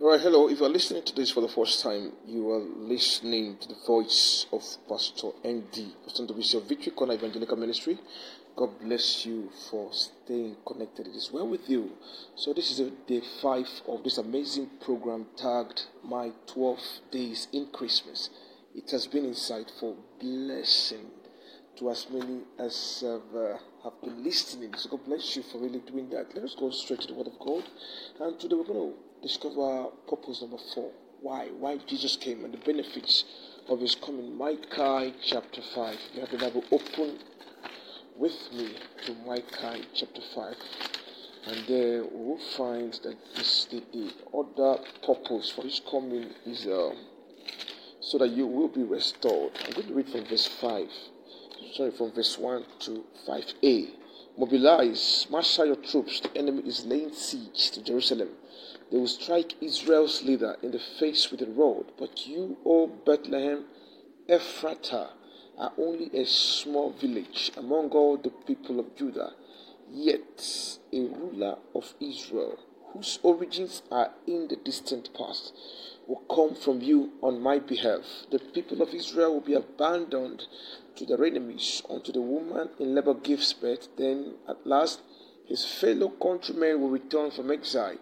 All right, hello. If you are listening to this for the first time, you are listening to the voice of Pastor ND, Pastor Division of Victory Corner Evangelical Ministry. God bless you for staying connected. It is well with you. So, this is day five of this amazing program tagged My 12 Days in Christmas. It has been insightful, blessing to as many as uh, have been listening. So, God bless you for really doing that. Let us go straight to the Word of God. And today we're going to discover purpose number four. Why? Why Jesus came and the benefits of his coming. Micah chapter 5. You have the Bible open with me to Micah chapter 5. And there we will find that this, the, the other purpose for his coming is uh, so that you will be restored. I'm going to read from verse 5. Sorry, from verse 1 to 5a. Mobilize, marshal your troops. The enemy is laying siege to Jerusalem. They will strike Israel's leader in the face with a rod. But you, O Bethlehem Ephratah, are only a small village among all the people of Judah. Yet a ruler of Israel, whose origins are in the distant past, will come from you on my behalf. The people of Israel will be abandoned to their enemies until the woman in labor gives birth. Then at last his fellow countrymen will return from exile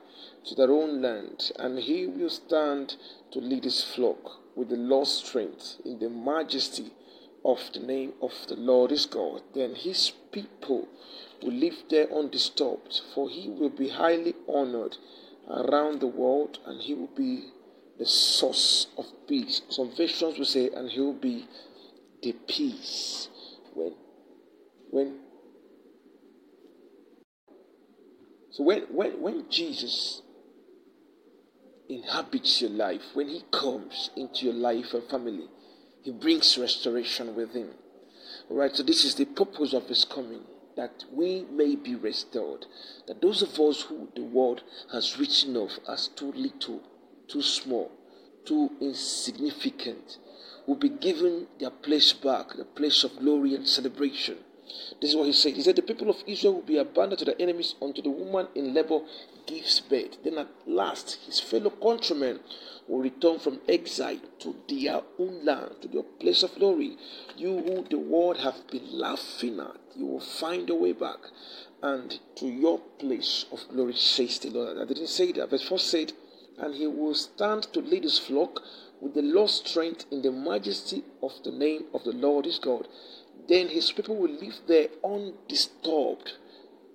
to their own land, and he will stand to lead his flock with the Lord's strength in the majesty of the name of the Lord his God. Then his people will live there undisturbed, for he will be highly honored around the world, and he will be the source of peace. Some versions will say, and he will be the peace. When when So when, when, when Jesus inhabits your life, when he comes into your life and family, he brings restoration with him. Alright, so this is the purpose of his coming, that we may be restored. That those of us who the world has written off as too little, too small, too insignificant, will be given their place back, the place of glory and celebration. This is what he said. He said, The people of Israel will be abandoned to their enemies until the woman in labor gives birth. Then at last, his fellow countrymen will return from exile to their own land, to their place of glory. You who the world have been laughing at, you will find a way back and to your place of glory, says the Lord. I didn't say that. Verse 4 said, And he will stand to lead his flock with the Lord's strength in the majesty of the name of the Lord his God then his people will live there undisturbed.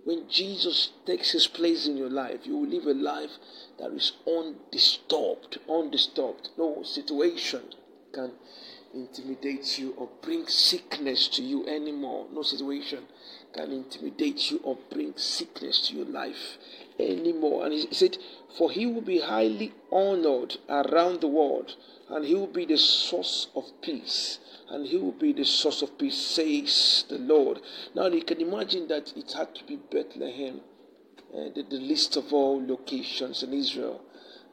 When Jesus takes his place in your life, you will live a life that is undisturbed. Undisturbed. No situation can intimidate you or bring sickness to you anymore. No situation can intimidate you or bring sickness to your life anymore. And he said, For he will be highly honored around the world, and he will be the source of peace and he will be the source of peace, says the Lord. Now you can imagine that it had to be Bethlehem, uh, the, the list of all locations in Israel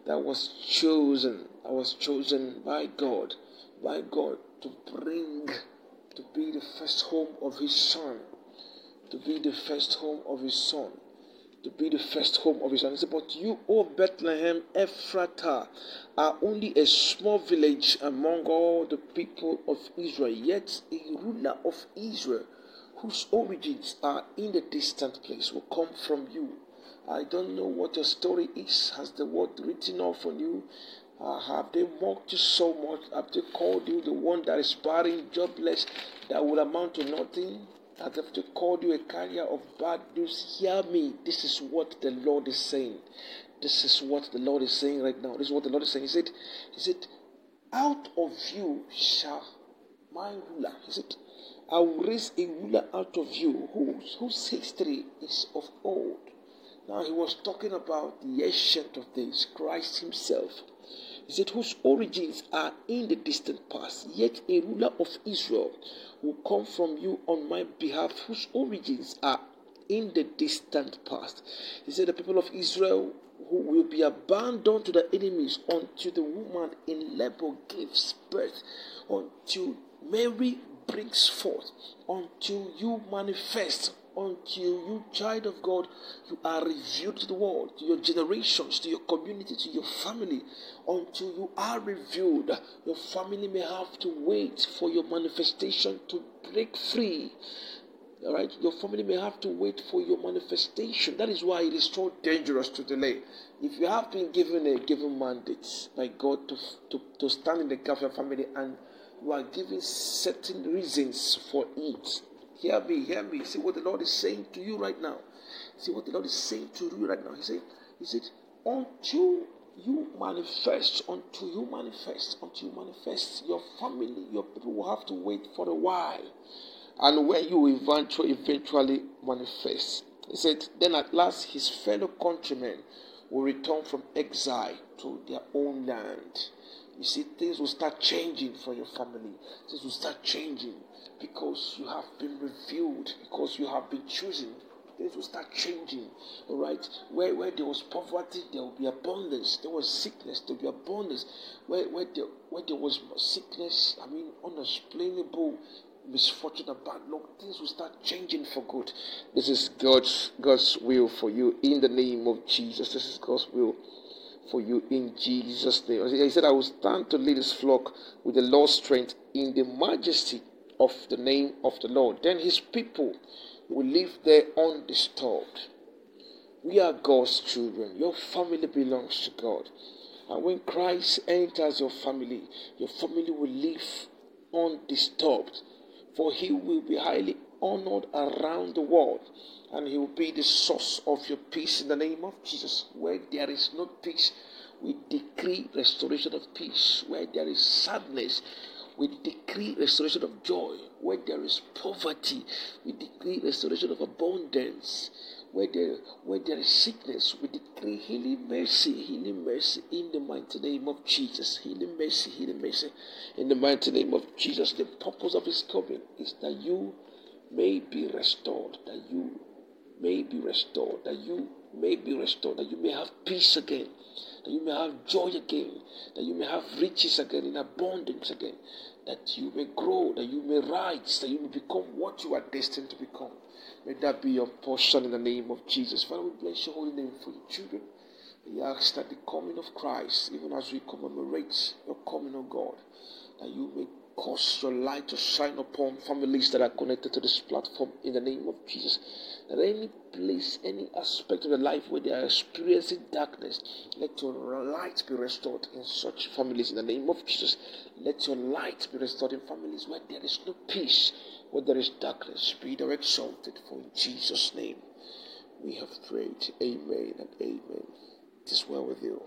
that was chosen, that was chosen by God, by God to bring, to be the first home of his son, to be the first home of his son to be the first home of Israel. He said, But you, O Bethlehem Ephratah, are only a small village among all the people of Israel, yet a ruler of Israel, whose origins are in the distant place, will come from you. I don't know what your story is. Has the word written off on you? Uh, have they mocked you so much? Have they called you the one that is barren, jobless, that will amount to nothing? If to call you a carrier of bad news, hear me. This is what the Lord is saying. This is what the Lord is saying right now. This is what the Lord is saying. He said, He said, Out of you shall my ruler. He said, I will raise a ruler out of you whose, whose history is of old. Now he was talking about the ancient of days, Christ Himself. He said, whose origins are in the distant past, yet a ruler of Israel will come from you on my behalf, whose origins are in the distant past. He said, the people of Israel who will be abandoned to the enemies until the woman in labor gives birth, until Mary brings forth, until you manifest, until you, child of God, you are revealed to the world, to your generations, to your community, to your family. Until you are revealed, your family may have to wait for your manifestation to break free. All right, your family may have to wait for your manifestation. That is why it is so dangerous to delay. If you have been given a given mandate by God to, to, to stand in the gap your family and you are given certain reasons for it, hear me, hear me. See what the Lord is saying to you right now. See what the Lord is saying to you right now. He said, He said, until you manifest, until you manifest, until you manifest, your family, your people will have to wait for a while. And when you eventually, eventually manifest, he said, then at last his fellow countrymen will return from exile to their own land. You see, things will start changing for your family. Things will start changing because you have been revealed, because you have been chosen. Things will start changing. All right. Where, where there was poverty, there will be abundance. There was sickness, there will be abundance. Where, where, there, where there was sickness, I mean, unexplainable misfortune and bad luck, things will start changing for good. This is God's God's will for you in the name of Jesus. This is God's will for you in Jesus' name. He said, I will stand to lead his flock with the Lord's strength in the majesty of the name of the Lord. Then his people will live there undisturbed. We are God's children. Your family belongs to God. And when Christ enters your family, your family will live undisturbed for he will be highly honored around the world and he will be the source of your peace in the name of Jesus. Where there is no peace, we decree restoration of peace. Where there is sadness, we decree restoration of joy. Where there is poverty, we decree restoration of abundance. Where there, where there is sickness, we decree healing mercy, healing mercy in the mighty name of Jesus. Healing mercy, healing mercy in the mighty name of Jesus. The purpose of his coming is that you may be restored, that you may be restored, that you may be restored, that you may have peace again, that you may have joy again, that you may have riches again, in abundance again, that you may grow, that you may rise, that you may become what you are destined to become. May that be your portion in the name of Jesus. Father, we bless your holy name for your children. We ask that the coming of Christ, even as we commemorate your coming, of God, that you may cause your light to shine upon families that are connected to this platform in the name of Jesus. That any place, any aspect of their life where they are experiencing darkness, let your light be restored in such families in the name of Jesus. Let your light be restored in families where there is no peace where there is darkness, be thou exalted. For in Jesus' name we have prayed. Amen and amen. It is well with you.